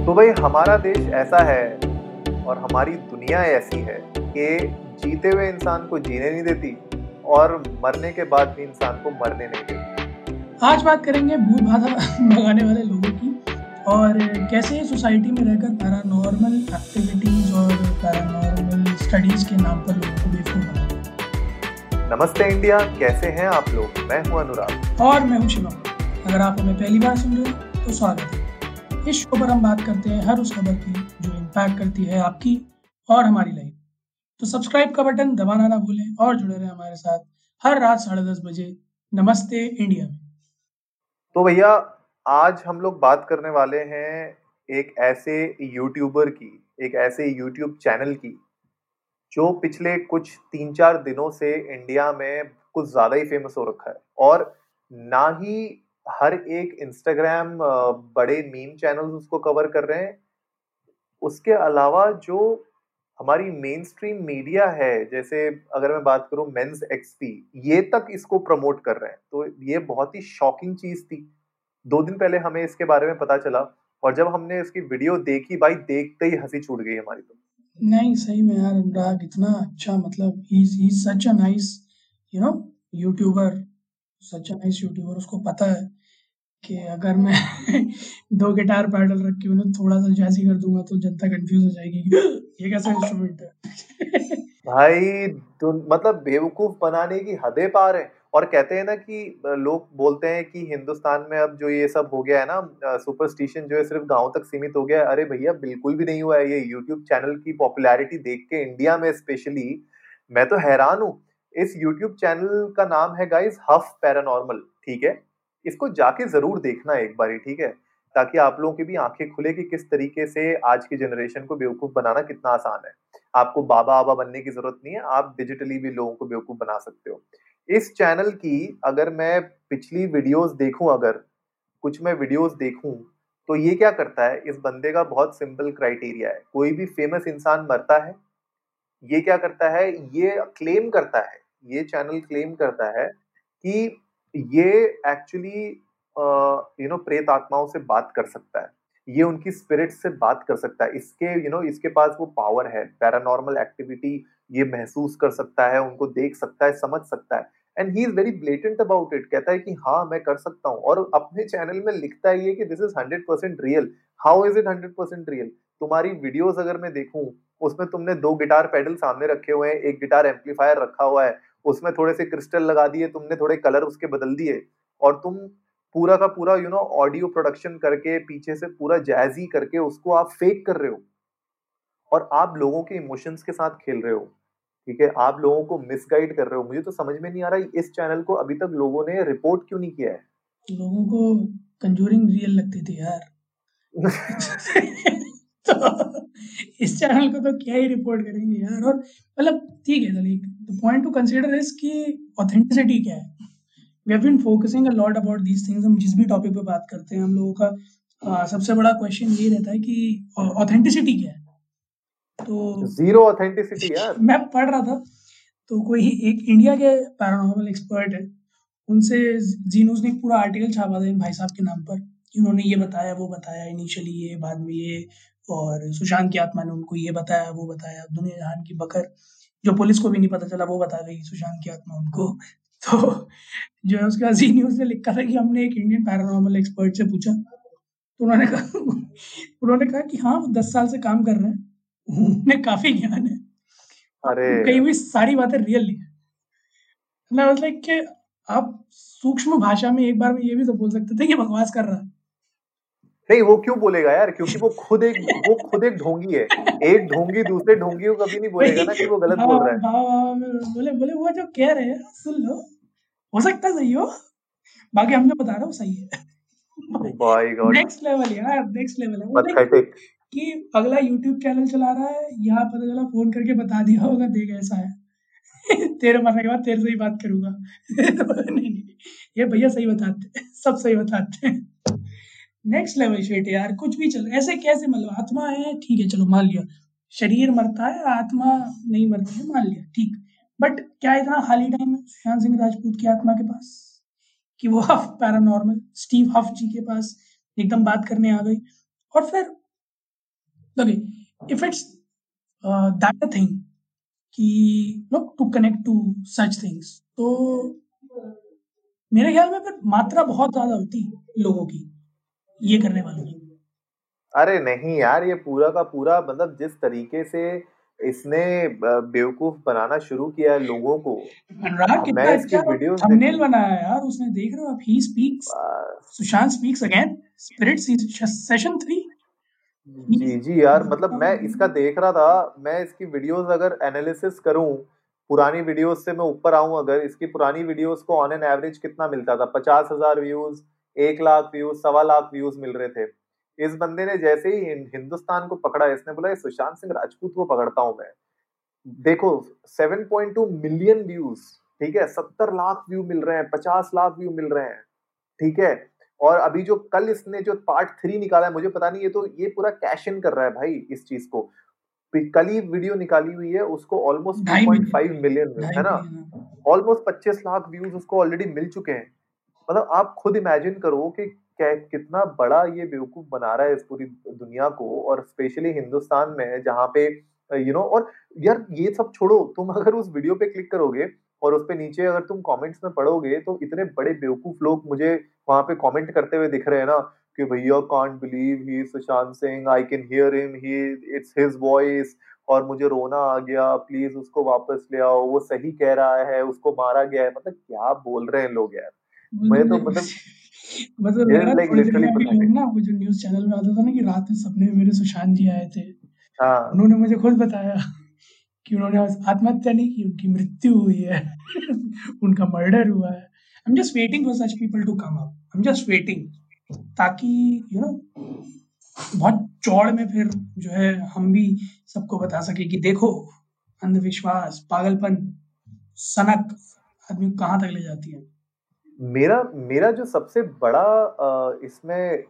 तो भाई हमारा देश ऐसा है और हमारी दुनिया ऐसी है कि जीते हुए इंसान को जीने नहीं देती और मरने के बाद भी इंसान को मरने नहीं देती। आज बात करेंगे भूत बाधा भगाने वाले लोगों की और कैसे सोसाइटी में रहकर पैरानॉर्मल एक्टिविटीज़ और पैरानॉर्मल स्टडीज़ के नाम पर लोगों को बेवकूफ़ बनाते नमस्ते इंडिया कैसे हैं आप लोग? मैं हूँ अनुराग। और मैं हूँ शिवम। अगर आप हमें पहली बार सुन रहे हो तो स्वागत है। इस शो पर हम बात करते हैं, हर उस खबर की जो इम्पैक्ट करती है आपकी और हमारी लाइफ तो सब्सक्राइब का बटन दबाना ना भूलें और जुड़े रहें हमारे साथ हर रात साढ़े दस बजे नमस्ते इंडिया में. तो भैया, आज हम लोग बात करने वाले हैं एक ऐसे यूट्यूबर की, एक ऐसे यूट्यूब चैनल की, जो पिछले कुछ तीन चार दिनों से इंडिया में कुछ ज़्यादा ही फ़ेमस हो रखा है और ना ही हर एक इंस्टाग्राम बड़े मीम चैनल्स उसको कवर कर रहे हैं। उसके अलावा जो हमारी मेन स्ट्रीम मीडिया है, जैसे अगर मैं बात करूँ मेंस एक्सपी ये तक इसको प्रमोट कर रहे हैं। तो ये बहुत ही शॉकिंग चीज़ थी। दो दिन पहले हमें इसके बारे में पता चला और जब हमने इसकी वीडियो देखी, भाई देखते ही हँसी छूट गई हमारी तो। नहीं, सही में यार अनुराग इतना अच्छा मतलब ही is such a nice you know YouTuber such a nice YouTuber उसको पता है कि अगर मैं दो गिटार पैडल रख के उन्हें थोड़ा सा जैसी कर दूँगा तो जनता कंफ्यूज हो जाएगी ये कैसा इंस्ट्रूमेंट है? भाई तो मतलब बेवकूफ़ बनाने की हदें पार है। और कहते हैं ना कि लोग बोलते हैं कि हिंदुस्तान में अब जो ये सब हो गया है ना सुपरस्टिशन जो है सिर्फ़ गाँव तक सीमित हो गया है। अरे भैया बिल्कुल भी नहीं हुआ है। ये यूट्यूब चैनल की पॉपुलैरिटी देख के इंडिया में स्पेशली मैं तो हैरान हूँ। इस यूट्यूब चैनल का नाम है गाइज़ हफ पैरानॉर्मल ठीक है? इसको जाके ज़रूर देखना एक बार, ठीक है? ताकि आप लोगों की भी आँखें खुले कि किस तरीके से आज की जनरेशन को बेवकूफ़ बनाना कितना आसान है। आपको बाबा आबा बनने की ज़रूरत नहीं है, आप डिजिटली भी लोगों को बेवकूफ़ बना सकते हो। इस चैनल की अगर मैं पिछली वीडियोस देखूँ, अगर कुछ मैं वीडियोस देखूँ तो ये क्या करता है? इस बंदे का बहुत सिंपल क्राइटेरिया है। कोई भी फ़ेमस इंसान मरता है, ये क्या करता है? ये क्लेम करता है ये चैनल क्लेम करता है कि ये एक्चुअली यू नो प्रेत आत्माओं से बात कर सकता है। ये उनकी स्पिरिट से बात कर सकता है। इसके यू you नो know, इसके पास वो पावर है। पैरानॉर्मल एक्टिविटी ये महसूस कर सकता है उनको देख सकता है समझ सकता है। And he is very blatant about it कहता है कि हाँ मैं कर सकता हूँ। और अपने चैनल में लिखता है ये कि this is hundred percent real how is it hundred percent real तुम्हारी वीडियोस अगर मैं देखूँ उसमें तुमने दो गिटार पेडल सामने रखे हुए हैं एक गिटार एम्पलीफायर रखा हुआ है उसमें थोड़े से क्रिस्टल लगा दिए तुमने थोड़े कलर उसके बदल दिए और तुम पूरा का पूरा यू नो ऑडियो प्रोडक्शन करके पीछे से पूरा जैजी करके उसको आप फेक कर रहे हो। और आप लोगों के इमोशंस के साथ खेल रहे हो ठीक है? आप लोगों को मिसगाइड कर रहे हो। मुझे तो समझ में नहीं आ रहा इस चैनल को अभी तक लोगों ने रिपोर्ट क्यों नहीं किया है? लोगों को कंजूरिंग रियल लगती थी यार। तो इस चैनल को तो क्या ही रिपोर्ट करेंगे यार? और मतलब ठीक है दलीक the point to consider is कि ऑथेंटिसिटी क्या है? We have been focusing a lot about these things हम जिस भी टॉपिक पे बात करते हैं हम लोगों का आ, सबसे बड़ा क्वेश्चन ये रहता है कि ऑथेंटिसिटी क्या है? तो ज़ीरो ऑथेंटिसिटी यार। मैं पढ़ रहा था तो कोई एक इंडिया के पैरानॉर्मल एक्सपर्ट है उनसे जी न्यूज़ ने पूरा आर्टिकल छापा था इन भाई साहब के नाम पर उन्होंने ये बताया वो बताया इनिशियली ये बाद में ये और सुशांत की आत्मा ने उनको ये बताया वो बताया दुनिया जहान की बकर। जो पुलिस को भी नहीं पता चला वो बता गई सुशांत की आत्मा उनको। तो जो है उसके बाद जी न्यूज़ ने लिखा था कि हमने एक इंडियन पैरानॉर्मल एक्सपर्ट से पूछा। तो उन्होंने कहा उन्होंने कहा कि हाँ वो दस साल से काम कर रहे हैं। उन्हें काफ़ी ज्ञान है। अरे। कई हुई सारी बातें रियल ली लाइक कि आप सूक्ष्म भाषा में एक बार में ये भी तो बोल सकते थे कि बकवास कर रहा है। नहीं वो क्यों बोलेगा यार? क्योंकि वो खुद एक वो खुद एक ढोंगी है। एक ढोंगी दूसरे ढोंगी को कभी नहीं बोलेगा ना कि वो गलत बोल रहा है। हाँ, हाँ, हाँ, बोले बोले वो जो कह रहे हैं सुन लो। हो सकता है सही हो। बाकी हम जो बता रहे हो सही है। गॉड नेक्स्ट लेवल यार नेक्स्ट लेवल है। कि अगला यूट्यूब चैनल चला रहा है यहाँ पता चला फ़ोन करके बता दिया होगा देख ऐसा है। तेरे मरने के बाद तेरे से ही बात करूँगा। नहीं नहीं ये भैया सही बताते सब सही बताते हैं। नेक्स्ट लेवल शेट यार कुछ भी चल। ऐसे कैसे मतलब आत्मा है ठीक है चलो मान लिया। शरीर मरता है आत्मा नहीं मरती है मान लिया ठीक। बट क्या इतना खाली टाइम है सुशांत सिंह राजपूत की आत्मा के पास? कि वो हफ पैरानॉर्मल स्टीव हफ जी के पास एकदम बात करने आ गई। और फिर it's uh, that a thing कि no to connect to such things तो मेरे ख्याल में फिर मात्रा बहुत ज़्यादा होती लोगों की। ये करने वालों की अरे नहीं यार ये पूरा का पूरा मतलब जिस तरीके से इसने बेवकूफ़ बनाना शुरू किया है लोगों को। अनुराग कितना मैं इसकी अच्छा वीडियोस थंबनेल बनाया है यार उसने देख रहे हो आप he speaks Sushant speaks again spirit session 3 जी जी यार मतलब मैं इसका देख रहा था मैं इसकी वीडियोस अगर एनालिसिस करूँ पुरानी वीडियोस से मैं ऊपर आऊँ अगर इसकी पुरानी वीडियोस को ऑन एन एवरेज कितना मिलता था? पचास हज़ार व्यूज़ एक लाख व्यूज़ सवा लाख व्यूज़ मिल रहे थे। इस बंदे ने जैसे ही हिंदुस्तान को पकड़ा इसने बोला सुशांत सिंह राजपूत को पकड़ता हूँ मैं। देखो 7.2 मिलियन व्यूज़ ठीक है? 70 लाख व्यू मिल रहे हैं 50 लाख व्यू मिल रहे हैं ठीक है? और अभी जो कल इसने जो पार्ट थ्री निकाला है मुझे पता नहीं ये तो ये पूरा कैश इन कर रहा है भाई इस चीज़ को। कल ही वीडियो निकाली हुई है उसको ऑलमोस्ट ढाई 2.5 मिलियन है ना? ऑलमोस्ट 25 लाख व्यूज़ उसको ऑलरेडी मिल चुके हैं। मतलब आप खुद इमेजिन करो कि कितना बड़ा ये बेवकूफ़ बना रहा है इस पूरी दुनिया को और स्पेशली हिंदुस्तान में जहाँ पे यू नो और यार ये सब छोड़ो, तुम अगर उस वीडियो पे क्लिक करोगे और उस पे नीचे अगर तुम कमेंट्स में पढ़ोगे तो इतने बड़े बेवकूफ़ लोग मुझे वहाँ पे कमेंट करते हुए दिख रहे हैं ना कि भैया can't believe he Sushant Singh I can hear him he it's his voice और मुझे रोना आ गया प्लीज़ उसको वापस ले आओ, वो सही कह रहा है, उसको मारा गया है। मतलब क्या बोल रहे हैं लोग यार? मैं तो मतलब मतलब है literally में अभी pathetic. लोग ना वो जो न्यूज़ चैनल में आता था ना कि रात में सपने में मेरे सुशांत जी आए थे। हाँ। उन्होंने मुझे खुद बताया कि उन्होंने आत्महत्या नहीं की उनकी मृत्यु हुई है। उनका मर्डर हुआ है। I am just waiting for such people to come up I am just waiting ताकि यू नो बहुत चौड़ में फिर जो है हम भी सबको बता सके कि देखो अंधविश्वास पागलपन सनक आदमी कहाँ तक ले जाती है। मेरा मेरा जो सबसे बड़ा इसमें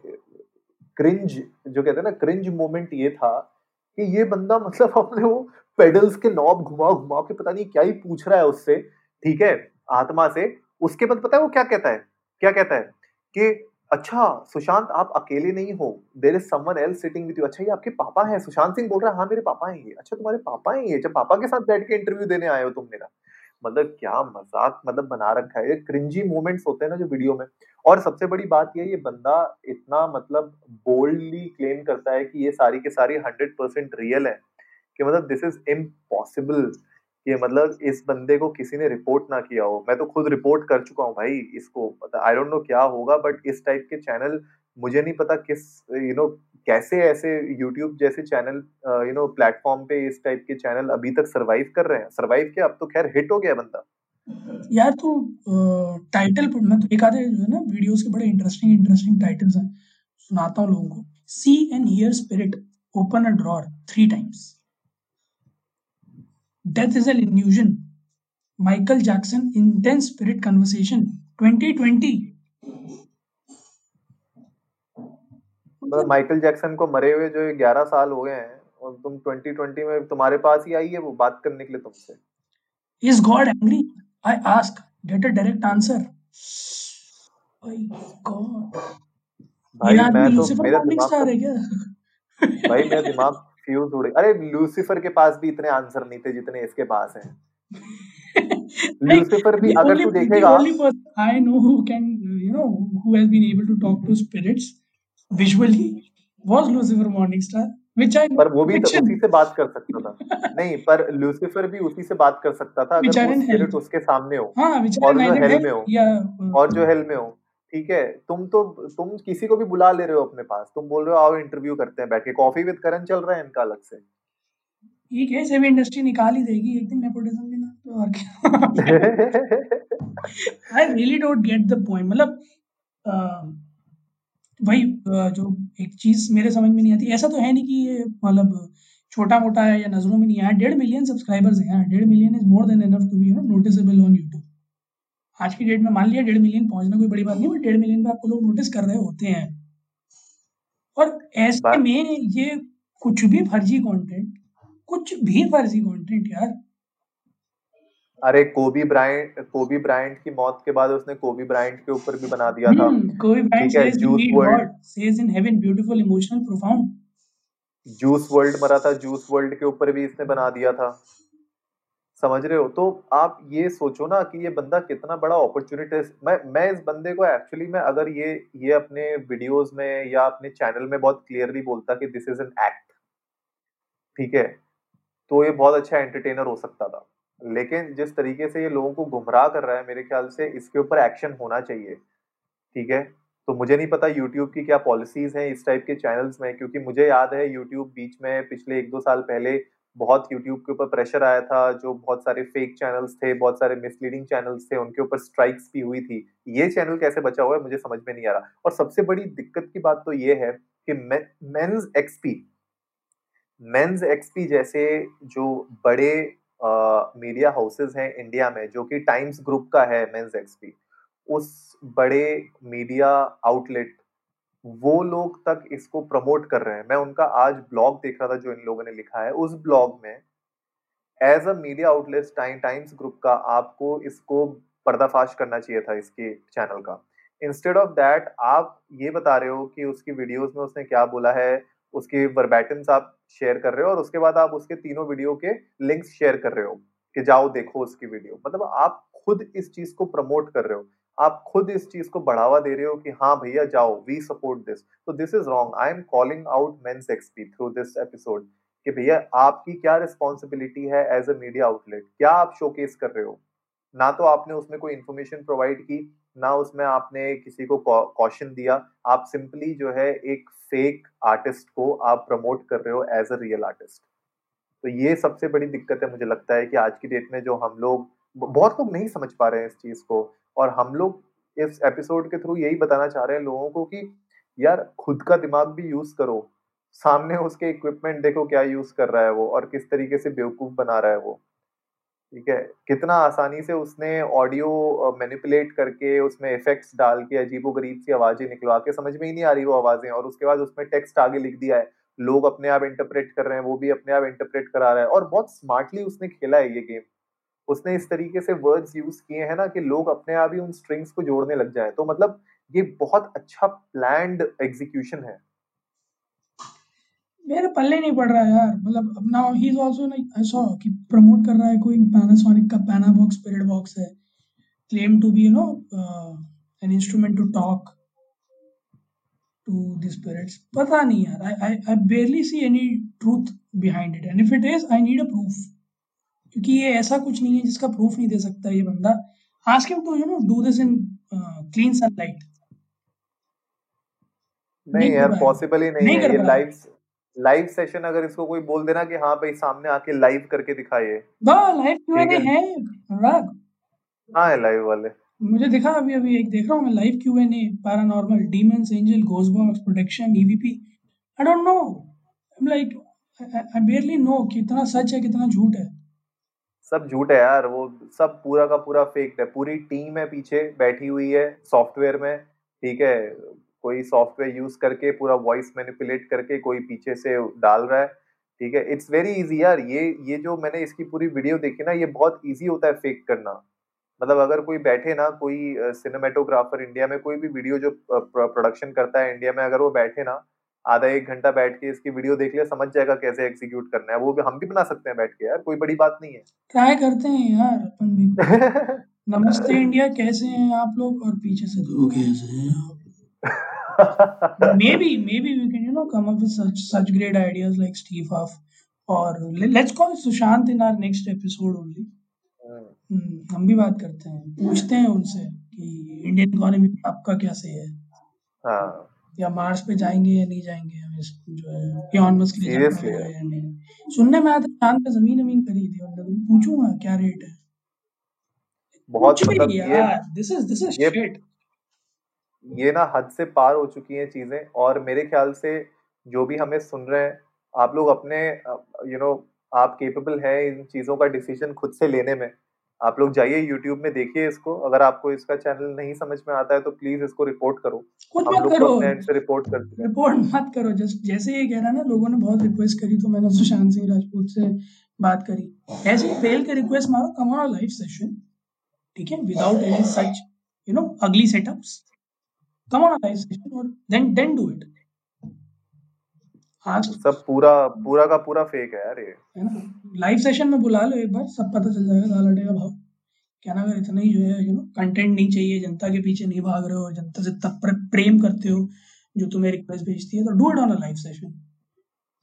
क्रिंज जो कहते हैं ना क्रिंज मोमेंट ये था कि ये बंदा मतलब अपने वो पेडल्स के नॉब घुमा घुमा के पता नहीं क्या ही पूछ रहा है उससे, ठीक है, आत्मा से। उसके बाद पता है वो क्या कहता है? क्या कहता है? कि अच्छा सुशांत, आप अकेले नहीं हो there is someone else sitting with you अच्छा ये आपके पापा हैं? सुशांत सिंह बोल रहा है हाँ मेरे पापा हैं ये। अच्छा तुम्हारे पापा हैं ये? जब पापा के साथ बैठ के इंटरव्यू देने आए हो तुम मेरा? मतलब क्या मज़ाक मतलब बना रखा है। ये क्रिंजी मोमेंट्स होते हैं ना जो वीडियो में। और सबसे बड़ी बात ये ये बंदा इतना मतलब बोल्डली क्लेम करता है कि ये सारी के सारी हंड्रेड परसेंट रियल है कि मतलब दिस इज़ इम्पॉसिबल कि मतलब इस बंदे को किसी ने रिपोर्ट ना किया हो। मैं तो खुद रिपोर्ट कर चुका हूँ भाई इसको। आई डोंट नो क्या होगा बट इस टाइप के चैनल मुझे नहीं पता किस यू नो कैसे ऐसे यूट्यूब जैसे चैनल यू नो प्लेटफॉर्म पे इस टाइप के चैनल अभी तक सरवाइव कर रहे हैं। सरवाइव क्या? अब तो खैर हिट हो गया बंदा। यार तो टाइटल पर मैं तो एक आधे, जो है ना वीडियोस के बड़े इंटरेस्टिंग इंटरेस्टिंग टाइटल्स हैं। सुनाता हूँ लोगों को। See and hear spirit open a drawer three times death is an illusion Michael Jackson intense spirit conversation 2020 मतलब माइकल जैक्सन को मरे हुए जो 11 साल हो गए हैं और तुम 2020 में तुम्हारे पास ही आई है वो बात करने के लिए तुमसे Is God angry? I ask. Get a direct answer. My God. भाई मैं तो मेरा दिमाग है क्या भाई मेरा दिमाग फ्यूज उड़े अरे लूसीफर के पास भी इतने आंसर नहीं थे जितने इसके पास हैं लूसीफर भी अगर तू देखेगा only person I know who can you know who has been able to talk spirits visually was Lucifer Morningstar which I पर वो भी तो उसी से बात कर सकता था। नहीं पर लूसीफर भी उसी से बात कर सकता था अगर वो स्पिरिट उसके सामने हो हाँ और जो हेल में हो या और जो हेल में हो ठीक है? तुम तो तुम किसी को भी बुला ले रहे हो अपने पास। तुम बोल रहे हो आओ इंटरव्यू करते हैं बैठ के कॉफ़ी विद करण चल रहा है इनका अलग से। ठीक है सेवी इंडस्ट्री निकाल ही देगी एक दिन नेपोटिज्म के नाम पे और क्या? I really don't get the point मतलब वही अ, जो एक चीज़ मेरे समझ में नहीं आती ऐसा तो है नहीं कि ये मतलब छोटा मोटा है या नज़रों में नहीं आया डेढ़ मिलियन सब्सक्राइबर्स हैं यार डेढ़ million is more than enough to be you know noticeable on YouTube आज की डेट में मान लिया डेढ़ मिलियन पहुँचना कोई बड़ी बात नहीं बट डेढ़ मिलियन पे आपको लोग नोटिस कर रहे होते हैं। और ऐसे बात में ये कुछ भी फर्जी कंटेंट कुछ भी फर्जी कंटेंट यार अरे कोबी ब्रायंट कोबी ब्रायंट की मौत के बाद उसने कोबी ब्रायंट के ऊपर भी बना दिया था। हम्म है says Juice World says in heaven beautiful emotional profound Juice World मरा था जूस वर्ल्ड के ऊपर भी इसने बना दिया था। समझ रहे हो? तो आप ये सोचो ना कि ये बंदा कितना बड़ा अपॉर्चुनिटी मैं मैं इस बंदे को एक्चुअली में अगर ये ये अपने वीडियोस में या अपने चैनल में बहुत क्लियरली बोलता कि दिस इज़ एन एक्ट ठीक है? तो ये बहुत अच्छा एंटरटेनर हो सकता था। लेकिन जिस तरीके से ये लोगों को गुमराह कर रहा है, मेरे ख्याल से इसके ऊपर एक्शन होना चाहिए, ठीक है? तो मुझे नहीं पता यूट्यूब की क्या पॉलिसीज़ हैं इस टाइप के चैनल्स में, क्योंकि मुझे याद है यूट्यूब बीच में पिछले एक दो साल पहले बहुत यूट्यूब के ऊपर प्रेशर आया था, जो बहुत सारे फेक चैनल्स थे, बहुत सारे मिसलीडिंग चैनल्स थे, उनके ऊपर स्ट्राइक्स भी हुई थी। ये चैनल कैसे बचा हुआ है, मुझे समझ में नहीं आ रहा। और सबसे बड़ी दिक्कत की बात तो ये है कि मेन्स एक्सपी मेंस एक्सपी जैसे जो बड़े मीडिया हाउसेस हैं इंडिया में, जो कि टाइम्स ग्रुप का है मेंस एक्सपी उस बड़े मीडिया आउटलेट वो लोग तक इसको प्रमोट कर रहे हैं। मैं उनका आज ब्लॉग देख रहा था जो इन लोगों ने लिखा है। उस ब्लॉग में as a media outlet time Times group का आपको इसको पर्दाफाश करना चाहिए था इसके चैनल का। इंस्टेड ऑफ़ दैट आप ये बता रहे हो कि उसकी वीडियोस में उसने क्या बोला है उसकी वर्बैटम्स आप शेयर कर रहे हो और उसके बाद आप उसके तीनों वीडियो के लिंक्स शेयर कर रहे हो कि जाओ देखो उसकी वीडियो मतलब आप खुद इस चीज़ को प्रमोट कर रहे हो। आप खुद इस चीज़ को बढ़ावा दे रहे हो कि हाँ भैया जाओ वी सपोर्ट दिस तो this is wrong I am calling out Men's XP through this episode कि भैया आपकी क्या रिस्पॉन्सिबिलिटी है एज अ मीडिया आउटलेट क्या आप शोकेस कर रहे हो? ना तो आपने उसमें कोई इन्फॉर्मेशन प्रोवाइड की ना उसमें आपने किसी को कॉशन दिया। आप सिंपली जो है एक फेक आर्टिस्ट को आप प्रमोट कर रहे हो एज अ रियल आर्टिस्ट तो ये सबसे बड़ी दिक्कत है, मुझे लगता है कि आज की डेट में जो हम लोग बहुत लोग नहीं समझ पा रहे हैं इस चीज़ को। और हम लोग इस एपिसोड के थ्रू यही बताना चाह रहे हैं लोगों को कि, यार, खुद का दिमाग भी यूज़ करो। सामने उसके इक्विपमेंट देखो क्या यूज़ कर रहा है वो और किस तरीके से बेवकूफ़ बना रहा है वो। ठीक है? कितना आसानी से उसने ऑडियो मैनिपुलेट करके उसमें इफेक्ट्स डाल के अजीबो गरीब सी आवाज़ें निकलवा के, समझ में ही नहीं आ रही वो आवाज़ें, और उसके बाद उसमें टेक्स्ट आगे लिख दिया है, लोग अपने आप इंटरप्रेट कर रहे हैं, वो भी अपने आप इंटरप्रेट करा रहा है, और बहुत स्मार्टली उसने खेला है ये गेम उसने इस तरीके से वर्ड्स यूज़ किए हैं ना कि लोग अपने आप ही उन स्ट्रिंग्स को जोड़ने लग जाए। तो मतलब ये बहुत अच्छा प्लैंड एग्जीक्यूशन है। मेरे पल्ले नहीं पड़ रहा यार। मतलब अब now he is also like I saw कि प्रमोट कर रहा है कोई पैनासोनिक का पैना बॉक्स स्पिरिट बॉक्स है claim to be you know an instrument to talk to the spirits पता नहीं यार I I I barely see any truth behind it and if it is I need a proof क्योंकि ये ऐसा कुछ नहीं है जिसका प्रूफ नहीं दे सकता ये बंदा। Ask him to you know do this in clean sunlight नहीं यार पॉसिबल ही नहीं, नहीं है। ये लाइव लाइव सेशन अगर इसको कोई बोल देना कि हाँ भाई सामने आके लाइव करके दिखाइए। लाइव क्यूएनए है? अनुराग। हाँ है लाइव वाले। मुझे दिखा अभी अभी एक देख रहा हूँ मैं live QnA paranormal demons angel ghost protection EVP I don't know I am like I barely know कितना सच है कितना झूठ है। सब झूठ है यार वो सब पूरा का पूरा फेक है। पूरी टीम है पीछे बैठी हुई है सॉफ्टवेयर में ठीक है? कोई सॉफ्टवेयर यूज़ करके पूरा वॉइस मैनिपुलेट करके कोई पीछे से डाल रहा है ठीक है? इट्स वेरी इजी यार ये ये जो मैंने इसकी पूरी वीडियो देखी ना ये बहुत इजी होता है फेक करना। मतलब अगर कोई बैठे ना कोई सिनेमेटोग्राफर इंडिया में कोई भी वीडियो जो प्रोडक्शन करता है इंडिया में अगर वो बैठे ना आधा एक घंटा बैठ के इसकी वीडियो देख लिया समझ जाएगा कैसे एग्जीक्यूट करना है। वो भी हम भी बना सकते हैं बैठ के यार कोई बड़ी बात नहीं है। ट्राई करते हैं यार अपन भी। नमस्ते इंडिया कैसे हैं आप लोग? और पीछे से दो कैसे हैं आप? Maybe maybe we can you know come up with such such great ideas like Steve Huff or let's call Sushant in our next episode only. Hmm, हम भी बात करते हैं पूछते हैं उनसे कि इंडियन इकोनॉमी आपका क्या सही है? हाँ। या मार्स पे जाएँगे या नहीं जाएँगे हम इस जो है इलॉन मस्क के लिए या नहीं? सुनने में आता चाँद पे ज़मीन ज़मीन खरीदी उन्होंने तो पूछूँगा क्या रेट है? बहुत मतलब ये this is this is shit ये ना हद से पार हो चुकी हैं चीज़ें और मेरे ख्याल से जो भी हमें सुन रहे हैं आप लोग अपने यू नो आप केपेबल है इन चीज़ों का डिसीज़न खुद से लेने में। आप लोग जाइए यूट्यूब में देखिए इसको। अगर आपको इसका चैनल नहीं समझ में आता है तो प्लीज़ इसको रिपोर्ट करो। कुछ हम लोग करो। अपने एंड से रिपोर्ट करते हैं। रिपोर्ट मत करो। जस्ट जैसे ये कह रहा ना लोगों ने बहुत रिक्वेस्ट करी तो मैंने सुशांत सिंह राजपूत से बात करी। ऐसे ही फेल के रिक्वेस्ट मारो कम ऑन लाइव सेशन ठीक है? Without any such you know ugly setups on live session और देन देन डू इट हाँ सब पूरा पूरा का पूरा फेक है यार ये। है ना? लाइव सेशन में बुला लो एक बार सब पता चल जाएगा दाल अड्डे का भाव। क्या ना अगर इतना ही जो है यू नो कंटेंट नहीं चाहिए जनता के पीछे नहीं भाग रहे हो जनता से तब प्रेम करते हो जो तुम्हें रिक्वेस्ट भेजती है तो do it on a live session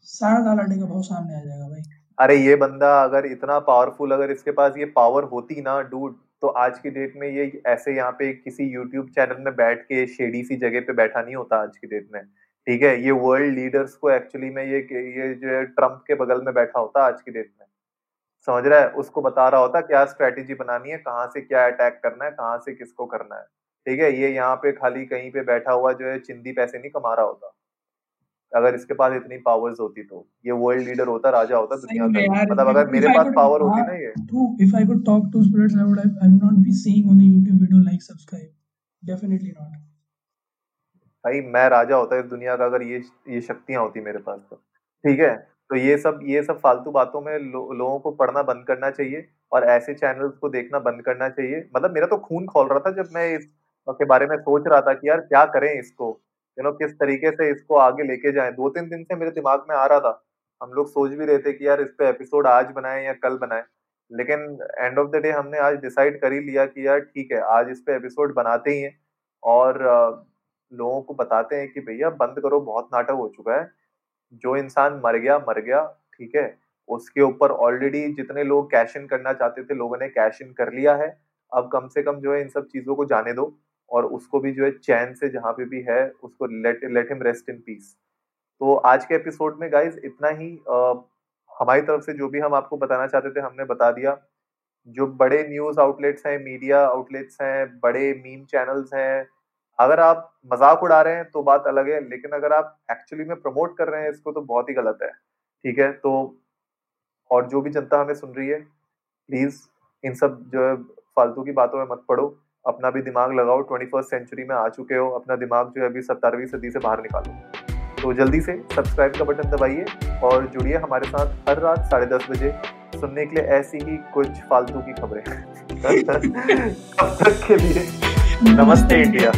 सारा दाल अड्डे का भाव सामने आ जाएगा भाई। अरे ये बंदा अगर इतना पावरफुल अगर इसके पास ये पावर होती ना डूड तो आज की डेट में ये ऐसे यहाँ पे किसी यूट्यूब चैनल में बैठ के शेडी सी जगह पे बैठा नहीं होता आज की डेट में। ठीक है? ये वर्ल्ड लीडर्स को एक्चुअली में ये ये जो है ट्रंप के बगल में बैठा होता आज की डेट में। समझ रहा है? उसको बता रहा होता क्या स्ट्रेटेजी बनानी है, कहाँ से क्या अटैक करना है, कहाँ से किसको करना है। ठीक है? ये यहाँ पे खाली कहीं पे बैठा हुआ जो है चिंदी पैसे नहीं कमा रहा होता। अगर इसके पास इतनी पावर्स होती तो। ये वर्ल्ड लीडर होता राजा होता दुनिया का। मतलब अगर मेरे पास पावर होती ना ये। तो if I could talk to spirits I would I would not be seeing on a YouTube video like subscribe definitely not भाई मैं राजा होता इस दुनिया का अगर ये ये शक्तियाँ होती मेरे पास तो। ठीक है? तो ये सब ये सब फालतू बातों में लो, लोगों को पढ़ना बंद करना चाहिए और ऐसे चैनल्स को देखना बंद करना चाहिए। मतलब मेरा तो खून खोल रहा था जब मैं इस के बारे में सोच रहा था कि यार क्या करें इसको। यू नो किस तरीके से इसको आगे लेके जाए। दो तीन दिन से मेरे दिमाग में आ रहा था। हम लोग सोच भी रहे थे कि यार इस पे एपिसोड आज बनाए या कल बनाए। लेकिन एंड ऑफ़ द डे हमने आज डिसाइड कर ही लिया कि यार ठीक है, आज इस पे एपिसोड बनाते ही हैं। और लोगों को बताते हैं कि भैया बंद करो, बहुत नाटक हो चुका है। जो इंसान मर गया मर गया, ठीक है। उसके ऊपर ऑलरेडी जितने लोग कैश इन करना चाहते थे, लोगों ने कैश इन कर लिया है। अब कम से कम जो है इन सब चीज़ों को जाने दो। और उसको भी जो है चैन से जहाँ पे भी है उसको let let him rest in peace तो आज के एपिसोड में गाइज़ इतना ही आ, हमारी तरफ़ से जो भी हम आपको बताना चाहते थे हमने बता दिया। जो बड़े न्यूज़ आउटलेट्स हैं मीडिया आउटलेट्स हैं बड़े मीम चैनल्स हैं अगर आप मज़ाक उड़ा रहे हैं तो बात अलग है लेकिन अगर आप एक्चुअली में प्रमोट कर रहे हैं इसको तो बहुत ही गलत है ठीक है? तो और जो भी जनता हमें सुन रही है प्लीज़ इन सब जो है फालतू की बातों में मत पड़ो। अपना भी दिमाग लगाओ ट्वेंटी फ़र्स्ट सेंचुरी में आ चुके हो, अपना दिमाग जो है अभी सत्तरवीं सदी से बाहर निकालो। तो जल्दी से सब्सक्राइब का बटन दबाइए और जुड़िए हमारे साथ हर रात साढ़े दस बजे सुनने के लिए ऐसी ही कुछ फालतू की खबरें। तब तक के लिए नमस्ते इंडिया।